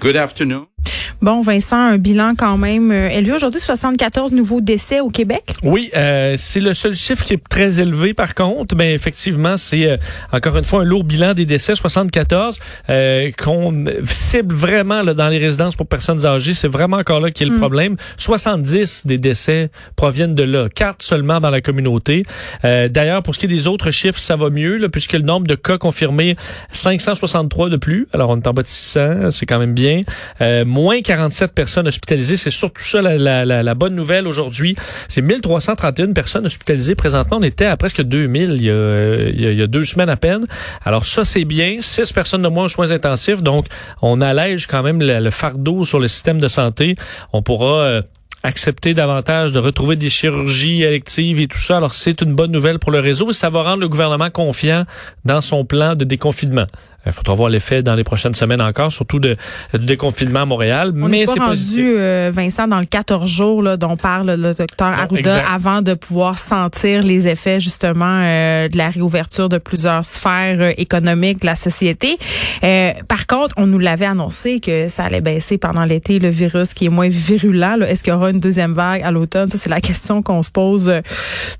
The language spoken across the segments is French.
Good afternoon. Bon, Vincent, un bilan quand même euh, élevé aujourd'hui, 74 nouveaux décès au Québec. Oui, euh, c'est le seul chiffre qui est très élevé par contre, mais effectivement, c'est euh, encore une fois un lourd bilan des décès, 74, euh, qu'on cible vraiment là, dans les résidences pour personnes âgées. C'est vraiment encore là qui est le Mm. problème. 70 des décès proviennent de là, quatre seulement dans la communauté. Euh, D'ailleurs, pour ce qui est des autres chiffres, ça va mieux, là, puisque le nombre de cas confirmés, 563 de plus. Alors, on est en bas de 600, c'est quand même bien. Moins 47 personnes hospitalisées. C'est surtout ça la, la, la, la bonne nouvelle aujourd'hui. C'est 1331 personnes hospitalisées. Présentement, on était à presque 2000 il y a, il y a, deux semaines à peine. Alors ça, c'est bien. 6 personnes de moins aux soins intensifs. Donc, on allège quand même le, le fardeau sur le système de santé. On pourra... euh, accepter davantage de retrouver des chirurgies électives et tout ça. Alors, c'est une bonne nouvelle pour le réseau et ça va rendre le gouvernement confiant dans son plan de déconfinement. Il faudra voir l'effet dans les prochaines semaines encore, surtout de, de déconfinement à Montréal. On mais c'est rendu, euh, Vincent, dans le 14 jours là, dont parle le docteur Non, Arruda exact. avant de pouvoir sentir les effets justement euh, de la réouverture de plusieurs sphères euh, économiques de la société. Euh, par contre, on nous l'avait annoncé que ça allait baisser pendant l'été, le virus qui est moins virulent. là. Est-ce qu'il y aura une deuxième vague à l'automne? Ça, c'est la question qu'on se pose euh,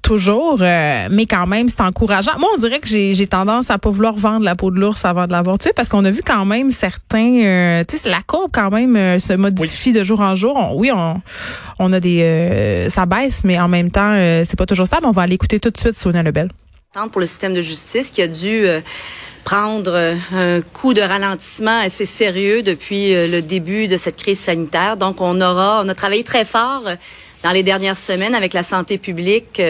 toujours. Euh, mais quand même, c'est encourageant. Moi, on dirait que j'ai j'ai tendance à pas vouloir vendre la peau de l'ours avant de l'avoir tué parce qu'on a vu quand même certains... euh, tu sais, la courbe quand même euh, se modifie de jour en jour. On- oui, on, on a des... euh, ça baisse, mais en même temps, euh, c'est pas toujours stable. On va aller écouter tout de suite Sonia Lebel. pour le système de justice qui a dû euh, prendre un coup de ralentissement assez sérieux depuis euh, le début de cette crise sanitaire. Donc, on aura, on a travaillé très fort euh, dans les dernières semaines avec la santé publique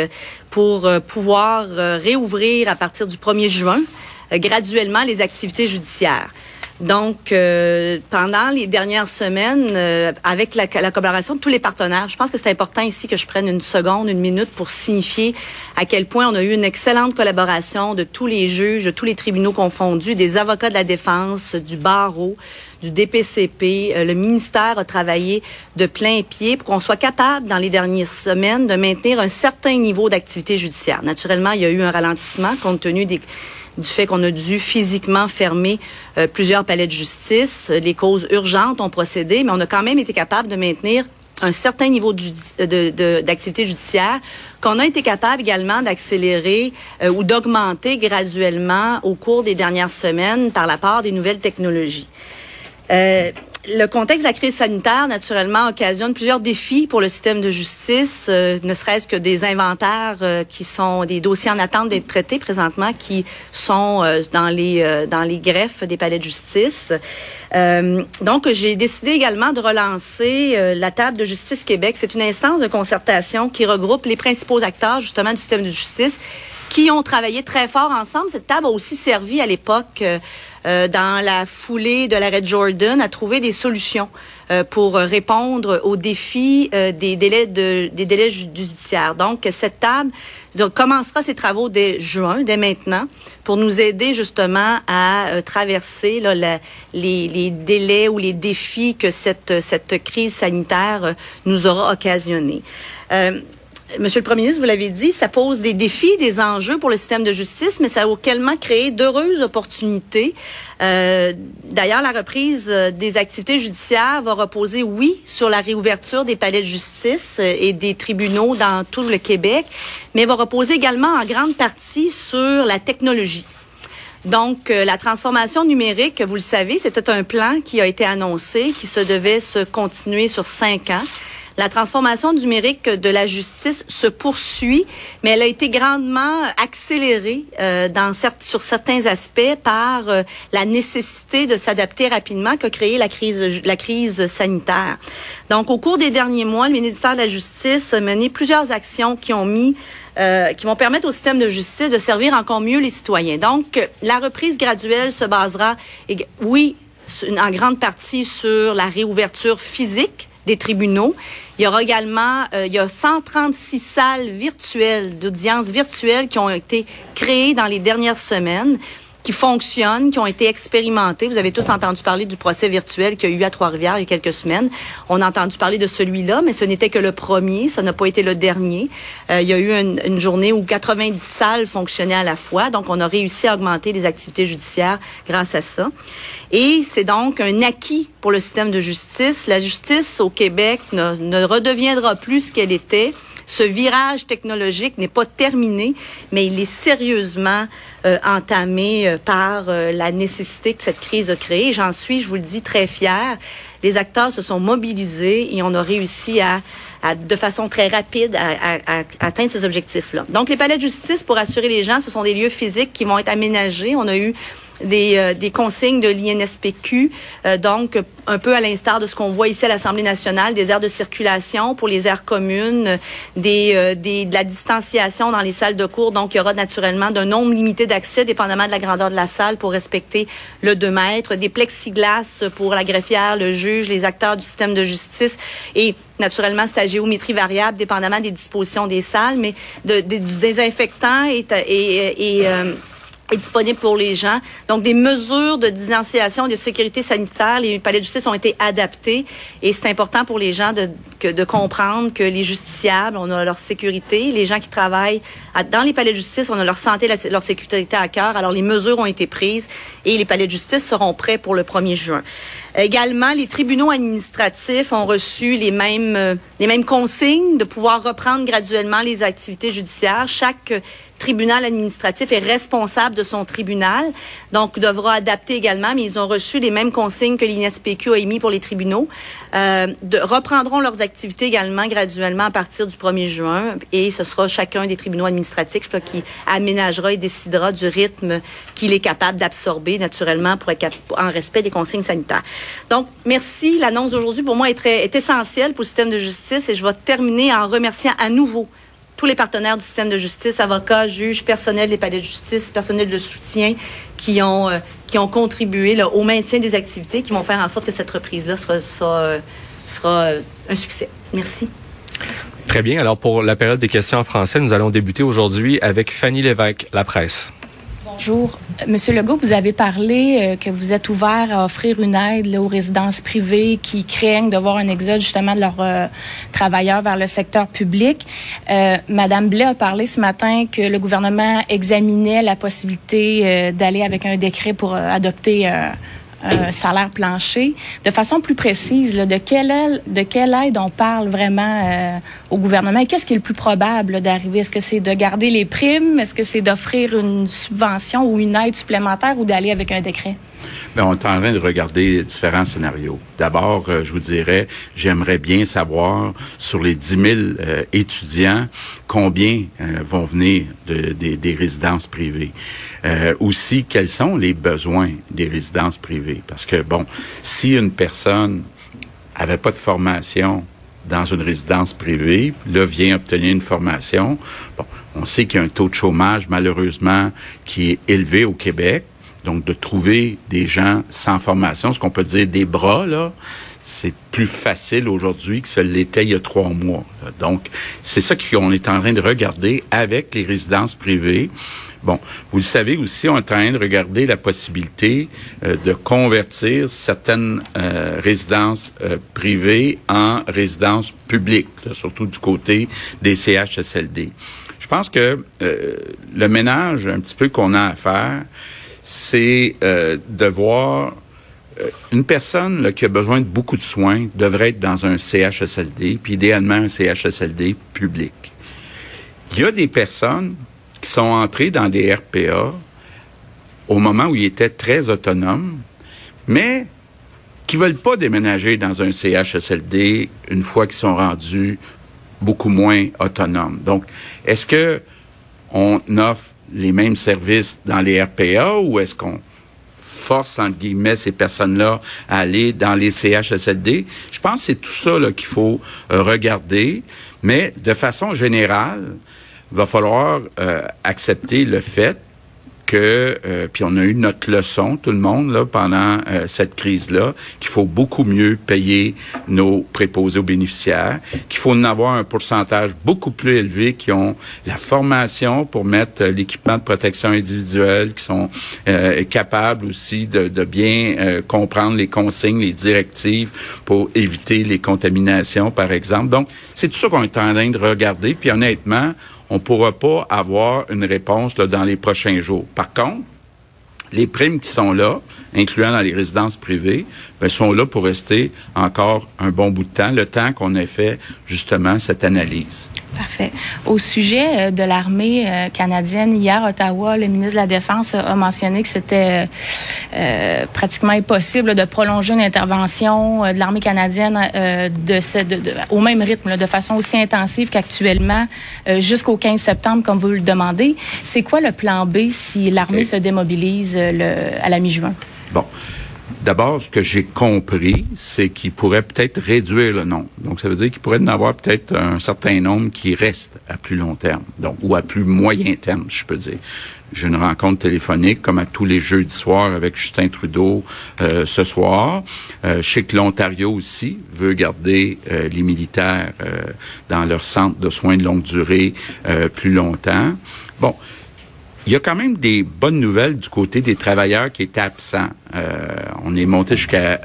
pour pouvoir réouvrir à partir du 1er juin graduellement les activités judiciaires. Donc, euh, pendant les dernières semaines, euh, avec la, la collaboration de tous les partenaires, je pense que c'est important ici que je prenne une seconde, une minute pour signifier à quel point on a eu une excellente collaboration de tous les juges, de tous les tribunaux confondus, des avocats de la défense, du barreau, du DPCP. Euh, le ministère a travaillé de plein pied pour qu'on soit capable, dans les dernières semaines, de maintenir un certain niveau d'activité judiciaire. Naturellement, il y a eu un ralentissement compte tenu des du fait qu'on a dû physiquement fermer euh, plusieurs palais de justice. Les causes urgentes ont procédé, mais on a quand même été capable de maintenir un certain niveau de- d'activité judiciaire qu'on a été capable également d'accélérer euh, ou d'augmenter graduellement au cours des dernières semaines par la part des nouvelles technologies. Euh, le contexte de la crise sanitaire, naturellement, occasionne plusieurs défis pour le système de justice, euh, ne serait-ce que des inventaires euh, qui sont des dossiers en attente d'être traités présentement, qui sont euh, dans les euh, dans les greffes des palais de justice. Euh, donc, j'ai décidé également de relancer euh, la table de justice Québec. C'est une instance de concertation qui regroupe les principaux acteurs justement du système de justice qui ont travaillé très fort ensemble. Cette table a aussi servi à l'époque, euh, euh, dans la foulée de l'arrêt Jordan, à trouver des solutions euh, pour répondre aux défis euh, des délais de, des délais judiciaires. Donc, cette table commencera ses travaux dès juin, dès maintenant, pour nous aider justement à euh, traverser là, les, les délais ou les défis que cette, cette crise sanitaire euh, nous aura occasionnés. Monsieur le Premier ministre, vous l'avez dit, ça pose des défis, des enjeux pour le système de justice, mais ça a également créé d'heureuses opportunités. Euh, D'ailleurs, la reprise euh, des activités judiciaires va reposer, oui, sur la réouverture des palais de justice euh, et des tribunaux dans tout le Québec, mais va reposer également en grande partie sur la technologie. Donc, la transformation numérique, vous le savez, c'était un plan qui a été annoncé, qui se devait se continuer sur cinq ans. La transformation numérique de la justice se poursuit, mais elle a été grandement accélérée euh, dans sur certains aspects par euh, la nécessité de s'adapter rapidement qu'a créé la crise, sanitaire. Donc, au cours des derniers mois, le ministère de la Justice a mené plusieurs actions qui ont mis euh, qui vont permettre au système de justice de servir encore mieux les citoyens. Donc, la reprise graduelle se basera, oui, en grande partie sur la réouverture physique des tribunaux. Il y aura également, euh, il y a 136 salles virtuelles, d'audience virtuelles qui ont été créées dans les dernières semaines qui fonctionnent, qui ont été expérimentés. Vous avez tous entendu parler du procès virtuel qu'il y a eu à Trois-Rivières il y a quelques semaines. On a entendu parler de celui-là, mais ce n'était que le premier, ça n'a pas été le dernier. Euh, il y a eu une, journée où 90 salles fonctionnaient à la fois, donc on a réussi à augmenter les activités judiciaires grâce à ça. Et c'est donc un acquis pour le système de justice. La justice au Québec ne redeviendra plus ce qu'elle était ce virage technologique n'est pas terminé, mais il est sérieusement euh, entamé euh, par euh, la nécessité que cette crise a créée. J'en suis, je vous le dis, très fière. Les acteurs se sont mobilisés et on a réussi à, à de façon très rapide à, à, à atteindre ces objectifs-là. Donc, les palais de justice, pour assurer les gens, ce sont des lieux physiques qui vont être aménagés. On a eu des, euh, des consignes de l'INSPQ, euh, donc un peu à l'instar de ce qu'on voit ici à l'Assemblée nationale, des aires de circulation pour les aires communes, des, euh, des, de la distanciation dans les salles de cours. Donc, il y aura naturellement d'un nombre limité d'accès, dépendamment de la grandeur de la salle, pour respecter le 2 mètres, des plexiglas pour la greffière, le juge, les acteurs du système de justice et naturellement, c'est à géométrie variable, dépendamment des dispositions des salles, mais de, du désinfectant et, et, et est disponible pour les gens. Donc, des mesures de distanciation, de sécurité sanitaire, les palais de justice ont été adaptés et c'est important pour les gens de, que, de comprendre que les justiciables, on a leur sécurité, les gens qui travaillent dans les palais de justice, on a leur santé, leur sécurité à cœur. Alors, les mesures ont été prises et les palais de justice seront prêts pour le 1er juin. Également, les tribunaux administratifs ont reçu les mêmes, euh, les mêmes consignes de pouvoir reprendre graduellement les activités judiciaires. Chaque tribunal administratif est responsable de son tribunal, donc devra adapter également, mais ils ont reçu les mêmes consignes que l'INSPQ a émis pour les tribunaux. Euh, de, reprendront leurs activités également graduellement à partir du 1er juin et ce sera chacun des tribunaux administratifs qui aménagera et décidera du rythme qu'il est capable d'absorber naturellement pour être en respect des consignes sanitaires. Donc, merci. L'annonce d'aujourd'hui pour moi est, très, est essentielle pour le système de justice et je vais terminer en remerciant à nouveau tous les partenaires du système de justice, avocats, juges, personnel des palais de justice, personnel de soutien, qui ont, euh, contribué au maintien des activités, qui vont faire en sorte que cette reprise-là sera, sera, euh, euh, un succès. Merci. Très bien. Alors, pour la période des questions en français, nous allons débuter aujourd'hui avec Fanny Lévesque, La Presse. Bonjour. Monsieur Legault, vous avez parlé euh, que vous êtes ouvert à offrir une aide aux résidences privées qui craignent de voir un exode justement de leurs euh, travailleurs vers le secteur public. Euh, Madame Blais a parlé ce matin que le gouvernement examinait la possibilité d'aller avec un décret pour adopter un salaire plancher. De façon plus précise, de, quelle aide, de quelle aide on parle vraiment au gouvernement? Qu'est-ce qui est le plus probable d'arriver? Est-ce que c'est de garder les primes? Est-ce que c'est d'offrir une subvention ou une aide supplémentaire ou d'aller avec un décret? Bien, on est en train de regarder différents scénarios. D'abord, euh, je vous dirais, j'aimerais bien savoir sur les 10 000 euh, étudiants, combien euh, vont venir de, de, des résidences privées. Aussi, quels sont les besoins des résidences privées? Parce que, bon, si une personne avait pas de formation dans une résidence privée, là vient obtenir une formation. Bon, on sait qu'il y a un taux de chômage malheureusement qui est élevé au Québec. Donc, de trouver des gens sans formation, ce qu'on peut dire des bras, là, c'est plus facile aujourd'hui que ce l'était il y a trois mois. Donc, c'est ça qu'on est en train de regarder avec les résidences privées. Bon, vous le savez aussi, on est en train de regarder la possibilité euh, de convertir certaines euh, résidences euh, privées en résidences publiques, surtout du côté des CHSLD. Je pense que le ménage un petit peu qu'on a à faire, c'est de voir une personne qui a besoin de beaucoup de soins devrait être dans un CHSLD, puis idéalement un CHSLD public. Il y a des personnes qui sont entrées dans des RPA au moment où ils étaient très autonomes, mais qui veulent pas déménager dans un CHSLD une fois qu'ils sont rendus beaucoup moins autonomes. Donc, est-ce que on offre les mêmes services dans les RPA ou est-ce qu'on force, entre guillemets, ces personnes-là à aller dans les CHSLD? Je pense que c'est tout ça qu'il faut euh, regarder, mais de façon générale, il va falloir euh, accepter le fait que, euh, puis on a eu notre leçon, tout le monde, là, pendant euh, cette crise-là, qu'il faut beaucoup mieux payer nos préposés aux bénéficiaires, qu'il faut en avoir un pourcentage beaucoup plus élevé qui ont la formation pour mettre euh, l'équipement de protection individuelle, qui sont capables aussi de, de bien comprendre les consignes, les directives pour éviter les contaminations, par exemple. Donc, c'est tout ça qu'on est en train de regarder, puis honnêtement, on ne pourra pas avoir une réponse dans les prochains jours. Par contre, les primes qui sont là, incluant dans les résidences privées, ben, sont là pour rester encore un bon bout de temps, le temps qu'on ait fait justement cette analyse. Parfait. Au sujet euh, de l'armée euh, canadienne, hier, Ottawa, le ministre de la Défense a mentionné que c'était euh, pratiquement impossible de prolonger une intervention de l'armée canadienne de, au même rythme, de façon aussi intensive qu'actuellement, jusqu'au 15 septembre, comme vous le demandez. C'est quoi le plan B si l'armée se démobilise à la mi-juin? Bon. D'abord, ce que j'ai compris, c'est qu'il pourrait peut-être réduire le nombre. Donc, ça veut dire qu'il pourrait en avoir peut-être un certain nombre qui reste à plus long terme, donc ou à plus moyen terme, je peux dire. J'ai une rencontre téléphonique, comme à tous les jeudis soirs, avec Justin Trudeau euh, ce soir. Euh, je sais que l'Ontario aussi veut garder euh, les militaires dans leur centre de soins de longue durée plus longtemps. Bon, il y a quand même des bonnes nouvelles du côté des travailleurs qui étaient absents. Euh, on est monté jusqu'à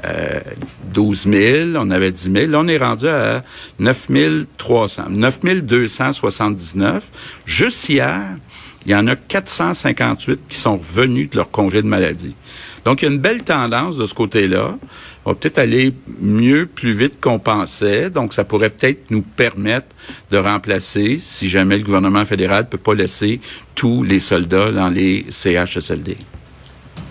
12 000, on avait 10 000. Là, on est rendu à 9 300, 9 279. Juste hier, il y en a 458 qui sont revenus de leur congé de maladie. Donc, il y a une belle tendance de ce côté-là. On va peut-être aller mieux, plus vite qu'on pensait. Donc, ça pourrait peut-être nous permettre de remplacer, si jamais le gouvernement fédéral ne peut pas laisser tous les soldats dans les CHSLD.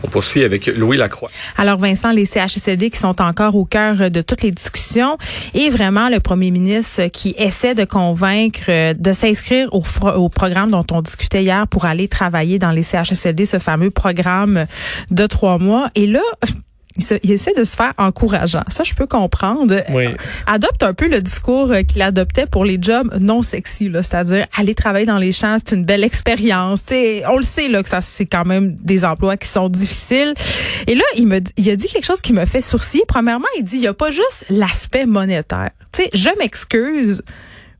On poursuit avec Louis Lacroix. Alors Vincent, les CHSLD qui sont encore au cœur de toutes les discussions et vraiment le premier ministre qui essaie de convaincre de s'inscrire au, au, programme dont on discutait hier pour aller travailler dans les CHSLD, ce fameux programme de trois mois. Et là, il, essaie de se faire encourageant. Ça, je peux comprendre. Oui. Adopte un peu le discours euh, qu'il adoptait pour les jobs non sexy, c'est-à-dire aller travailler dans les champs, c'est une belle expérience. on le sait là que ça c'est quand même des emplois qui sont difficiles. Et là, il me, il a dit quelque chose qui me fait sourciller. Premièrement, il dit il y a pas juste l'aspect monétaire. Tu sais, je m'excuse.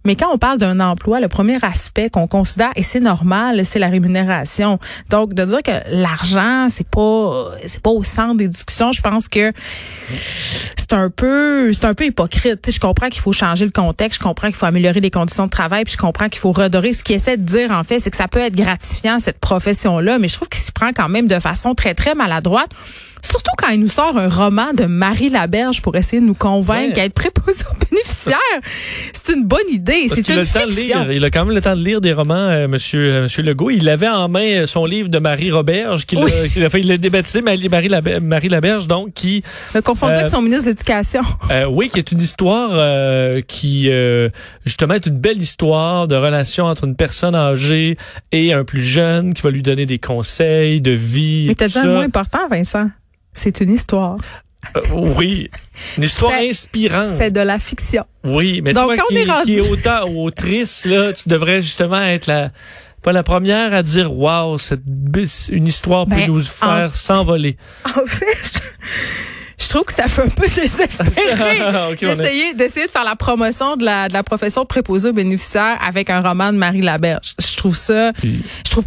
Mais quand on parle d'un emploi, le premier aspect qu'on considère, et c'est normal, c'est la rémunération. Donc, de dire que l'argent, c'est pas, c'est pas au centre des discussions, je pense que c'est un peu, c'est un peu hypocrite. Tu sais, je comprends qu'il faut changer le contexte, je comprends qu'il faut améliorer les conditions de travail, puis je comprends qu'il faut redorer. Ce qu'il essaie de dire, en fait, c'est que ça peut être gratifiant, cette profession-là, mais je trouve qu'il s'y prend quand même de façon très, très maladroite. Surtout quand il nous sort un roman de Marie Laberge pour essayer de nous convaincre qu'être préposé aux bénéficiaires, c'est une bonne idée. C'est une fiction. lire. Il a quand même le temps de lire des romans, euh, Monsieur euh, Monsieur Legault. Il avait en main son livre de Marie Roberge qu'il a, fait, il l'a débaptisé Marie, Laberge, Marie Laberge, donc qui me confondait avec euh, son ministre de l'Éducation? oui, qui est une histoire qui justement est une belle histoire de relation entre une personne âgée et un plus jeune qui va lui donner des conseils de vie. Mais t'as dit un mot important, Vincent. C'est une histoire. Euh, oui, une histoire inspirante. C'est de la fiction. Oui, mais Donc, toi qui, est qui est auteur ou autrice, là, tu devrais justement être la pas la première à dire waouh, cette une histoire peut ben, nous faire s'envoler. En fait, je, trouve que ça fait un peu désespéré d'essayer d'essayer de faire la promotion de la de la profession préposée aux bénéficiaires avec un roman de Marie Laberge. Je trouve ça je trouve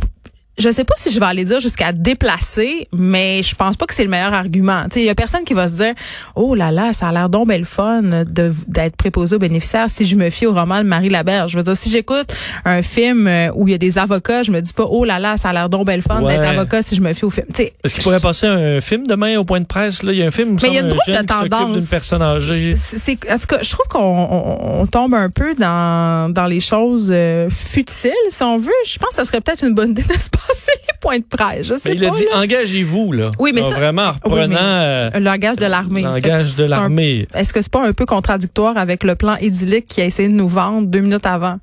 je sais pas si je vais aller dire jusqu'à déplacer, mais je pense pas que c'est le meilleur argument. Il y a personne qui va se dire Oh là là, ça a l'air donc belle fun d'être préposé aux bénéficiaires si je me fie au roman de Marie Laberge. Je veux dire, si j'écoute un film euh, où il y a des avocats, je me dis pas Oh là là, ça a l'air donc belle fun d'être avocat si je me fie au film. Est-ce qu'il pourrait passer un film demain au point de presse? Là? Il y a un film mais il y a une drôle de tendance. d'une personne âgée. C'est, en tout cas, je trouve qu'on on, tombe un peu dans, dans les choses euh, futiles, si on veut. Je pense que ça serait peut-être une bonne idée de se c'est les points de presse. Je sais il a dit engagez-vous là. Oui, mais ça, vraiment en reprenant euh, le langage de l'armée. Langage de l'armée. Est-ce que c'est pas un peu contradictoire avec le plan idyllique qui a essayé de nous vendre deux minutes avant?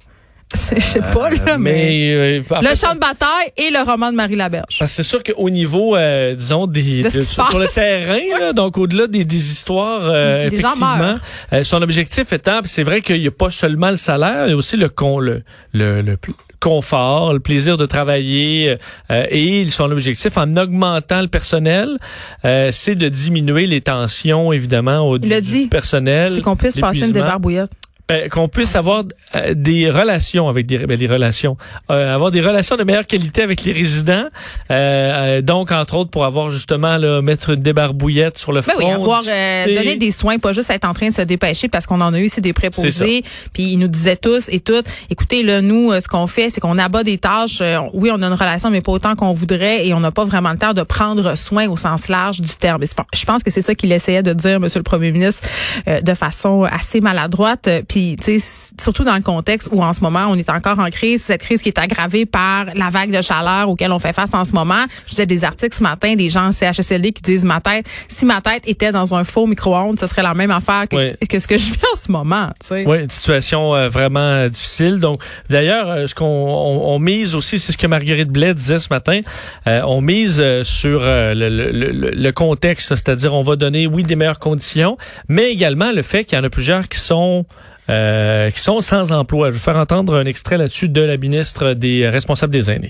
Je sais pas, là, mais. Euh, le champ de bataille et le roman de Marie Laberge. C'est sûr qu'au niveau, euh, disons, des, sur, le terrain, là, donc au-delà des, des histoires, euh, effectivement, son objectif étant, c'est vrai qu'il n'y a pas seulement le salaire, il y a aussi le, con, le, le, le confort, le plaisir de travailler euh, et son objectif en augmentant le personnel, euh, c'est de diminuer les tensions évidemment au du, dit. du personnel. C'est qu'on puisse passer une débarbouillette. Ben, qu'on puisse avoir euh, des relations avec des, ben, des relations, euh, avoir des relations de meilleure qualité avec les résidents. Euh, euh, donc, entre autres, pour avoir justement là, mettre une débarbouillette sur le Ben front. oui, avoir euh, donné des soins, pas juste être en train de se dépêcher parce qu'on en a eu ici des préposés. Puis ils nous disaient tous et toutes, écoutez, là, nous, ce qu'on fait, c'est qu'on abat des tâches. Oui, on a une relation, mais pas autant qu'on voudrait et on n'a pas vraiment le temps de prendre soin au sens large du terme. Et c'est Je pense que c'est ça qu'il essayait de dire, Monsieur le Premier ministre, euh, de façon assez maladroite. Puis, tu sais, surtout dans le contexte où en ce moment, on est encore en crise, cette crise qui est aggravée par la vague de chaleur auquel on fait face en ce moment. Je disais des articles ce matin, des gens en CHSLD qui disent ma tête, si ma tête était dans un faux micro-ondes, ce serait la même affaire que, Oui. que ce que je vis en ce moment, tu sais. Oui, une situation euh, vraiment euh, difficile. Donc, d'ailleurs, euh, ce qu'on on, on mise aussi, c'est ce que Marguerite Blais disait ce matin. euh, on mise sur euh, le, le- le- le contexte, c'est-à-dire on va donner, oui, des meilleures conditions, mais également le fait qu'il y en a plusieurs qui sont euh, qui sont sans emploi. Je vais faire entendre un extrait là-dessus de la ministre des responsables des aînés.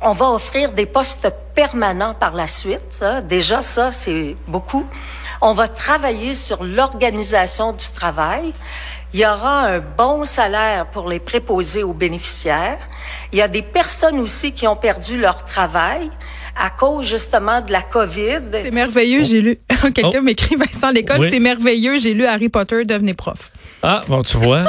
On va offrir des postes permanents par la suite. ça. Déjà, ça, c'est beaucoup. On va travailler sur l'organisation du travail. Il y aura un bon salaire pour les préposés aux bénéficiaires. Il y a des personnes aussi qui ont perdu leur travail à cause justement de la COVID. C'est merveilleux, j'ai lu. Quelqu'un Oh. m'écrit Vincent l'école, Oui. c'est merveilleux, j'ai lu Harry Potter devenez prof. Ah, bon, tu vois.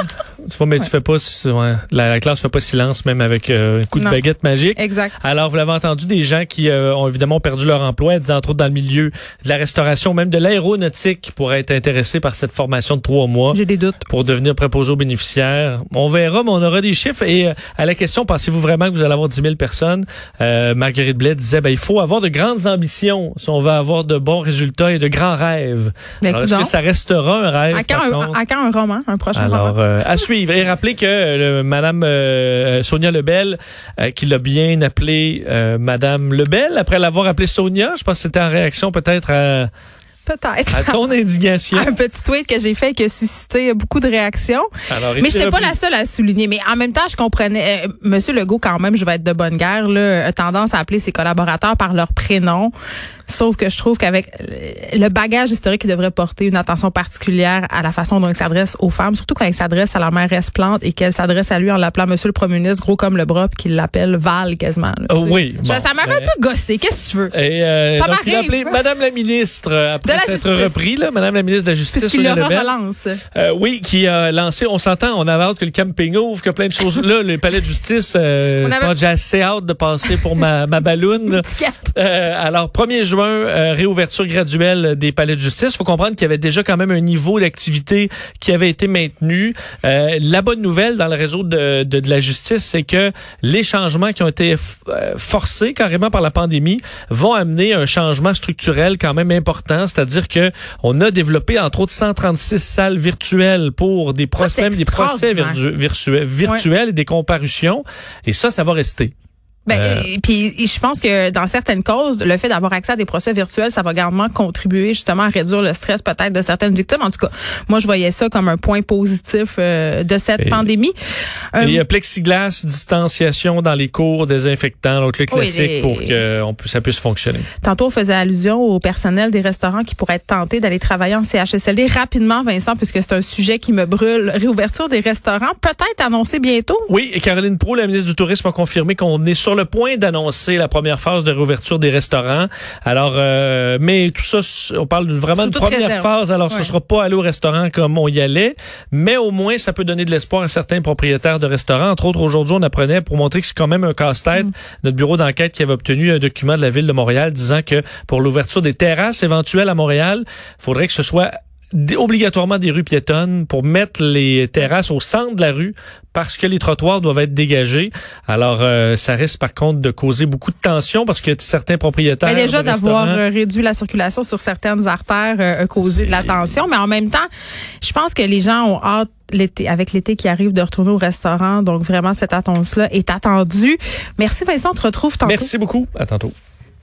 tu vois, mais tu fais pas, ouais, la, la classe fait pas silence, même avec euh, un coup de Non. baguette magique. Exact. Alors, vous l'avez entendu, des gens qui euh, ont évidemment perdu leur emploi, disant entre autres dans le milieu de la restauration, même de l'aéronautique, qui pourraient être intéressés par cette formation de trois mois J'ai des doutes. pour devenir préposé aux bénéficiaires. On verra, mais on aura des chiffres. Et euh, à la question, pensez-vous vraiment que vous allez avoir 10 000 personnes? Euh, Marguerite Blais disait, ben, il faut avoir de grandes ambitions si on veut avoir de bons résultats et de grands rêves. Ben, Alors, est-ce que coudonc. ça restera un rêve? À quand, un, à quand un roman, un prochain Alors, roman? euh, à suivre. Et rappelez que euh, Madame euh, Sonia Lebel, euh, qui l'a bien appelé euh, Madame Lebel, après l'avoir appelé Sonia, je pense que c'était en réaction peut-être à, Peut-être. à ton indignation. un petit tweet que j'ai fait qui a suscité beaucoup de réactions. Alors, Mais ici j'étais pas la seule à le souligner. Mais en même temps, je comprenais. euh, Monsieur Legault, quand même, je vais être de bonne guerre, là, a tendance à appeler ses collaborateurs par leur prénom. Sauf que je trouve qu'avec euh, le bagage historique, il devrait porter une attention particulière à la façon dont il s'adresse aux femmes, surtout quand il s'adresse à la mairesse Plante et qu'elle s'adresse à lui en l'appelant Monsieur le Premier ministre, gros comme le bras, puis qu'il l'appelle Val quasiment. là. Oh oui, Ça- bon, ça m'avait ben- un peu gossé. Qu'est-ce que tu veux? Et euh, Ça m'arrive. appelé Madame la ministre euh, après s'être repris, là, Madame la ministre de la Justice, Puisqu'il Sonia le relance. Euh, oui, qui a lancé, on s'entend, on avait hâte que le camping ouvre, que plein de choses. Là, le palais de justice, euh, On avait- j'ai assez hâte de passer pour ma, ma balloune. Euh, alors, 1er juin, euh, réouverture graduelle des palais de justice. Il faut comprendre qu'il y avait déjà quand même un niveau d'activité qui avait été maintenu. Euh, la bonne nouvelle dans le réseau de, de, de la justice, c'est que les changements qui ont été euh, forcés carrément par la pandémie vont amener un changement structurel quand même important. C'est-à-dire que on a développé entre autres 136 salles virtuelles pour des procès, même des procès virtuels, virtuels et des comparutions. Et ça, ça va rester. Ben, Euh, et puis je pense que dans certaines causes, le fait d'avoir accès à des procès virtuels, ça va également contribuer justement à réduire le stress peut-être de certaines victimes. En tout cas, moi je voyais ça comme un point positif euh, de cette Et- pandémie. Euh, il y a plexiglas, distanciation dans les cours, désinfectants, donc le Oui, classique pour que on, ça puisse fonctionner. Tantôt, on faisait allusion au personnel des restaurants qui pourraient être tentés d'aller travailler en CHSLD rapidement, Vincent, puisque c'est un sujet qui me brûle. Réouverture des restaurants, peut-être annoncée bientôt? Oui, et Caroline Proulx, la ministre du Tourisme, a confirmé qu'on est sur le point d'annoncer la première phase de réouverture des restaurants. Alors, euh, mais tout ça, on parle vraiment toute première réserve. phase. Alors, ce Ouais. sera pas aller au restaurant comme on y allait, mais au moins, ça peut donner de l'espoir à certains propriétaires de restaurants. Entre autres, aujourd'hui, on apprenait pour montrer que c'est quand même un casse-tête. Mm. Notre bureau d'enquête qui avait obtenu un document de la ville de Montréal disant que pour l'ouverture des terrasses éventuelles à Montréal, il faudrait que ce soit obligatoirement des rues piétonnes pour mettre les terrasses au centre de la rue parce que les trottoirs doivent être dégagés. Alors, euh, ça risque par contre de causer beaucoup de tension parce que certains propriétaires Mais déjà d'avoir euh, réduit la circulation sur certaines artères euh, a causé de la tension, mais en même temps, je pense que les gens ont hâte l'été avec l'été qui arrive de retourner au restaurant, donc vraiment cette annonce là est attendue. Merci Vincent, on te retrouve tantôt. Merci beaucoup. À tantôt.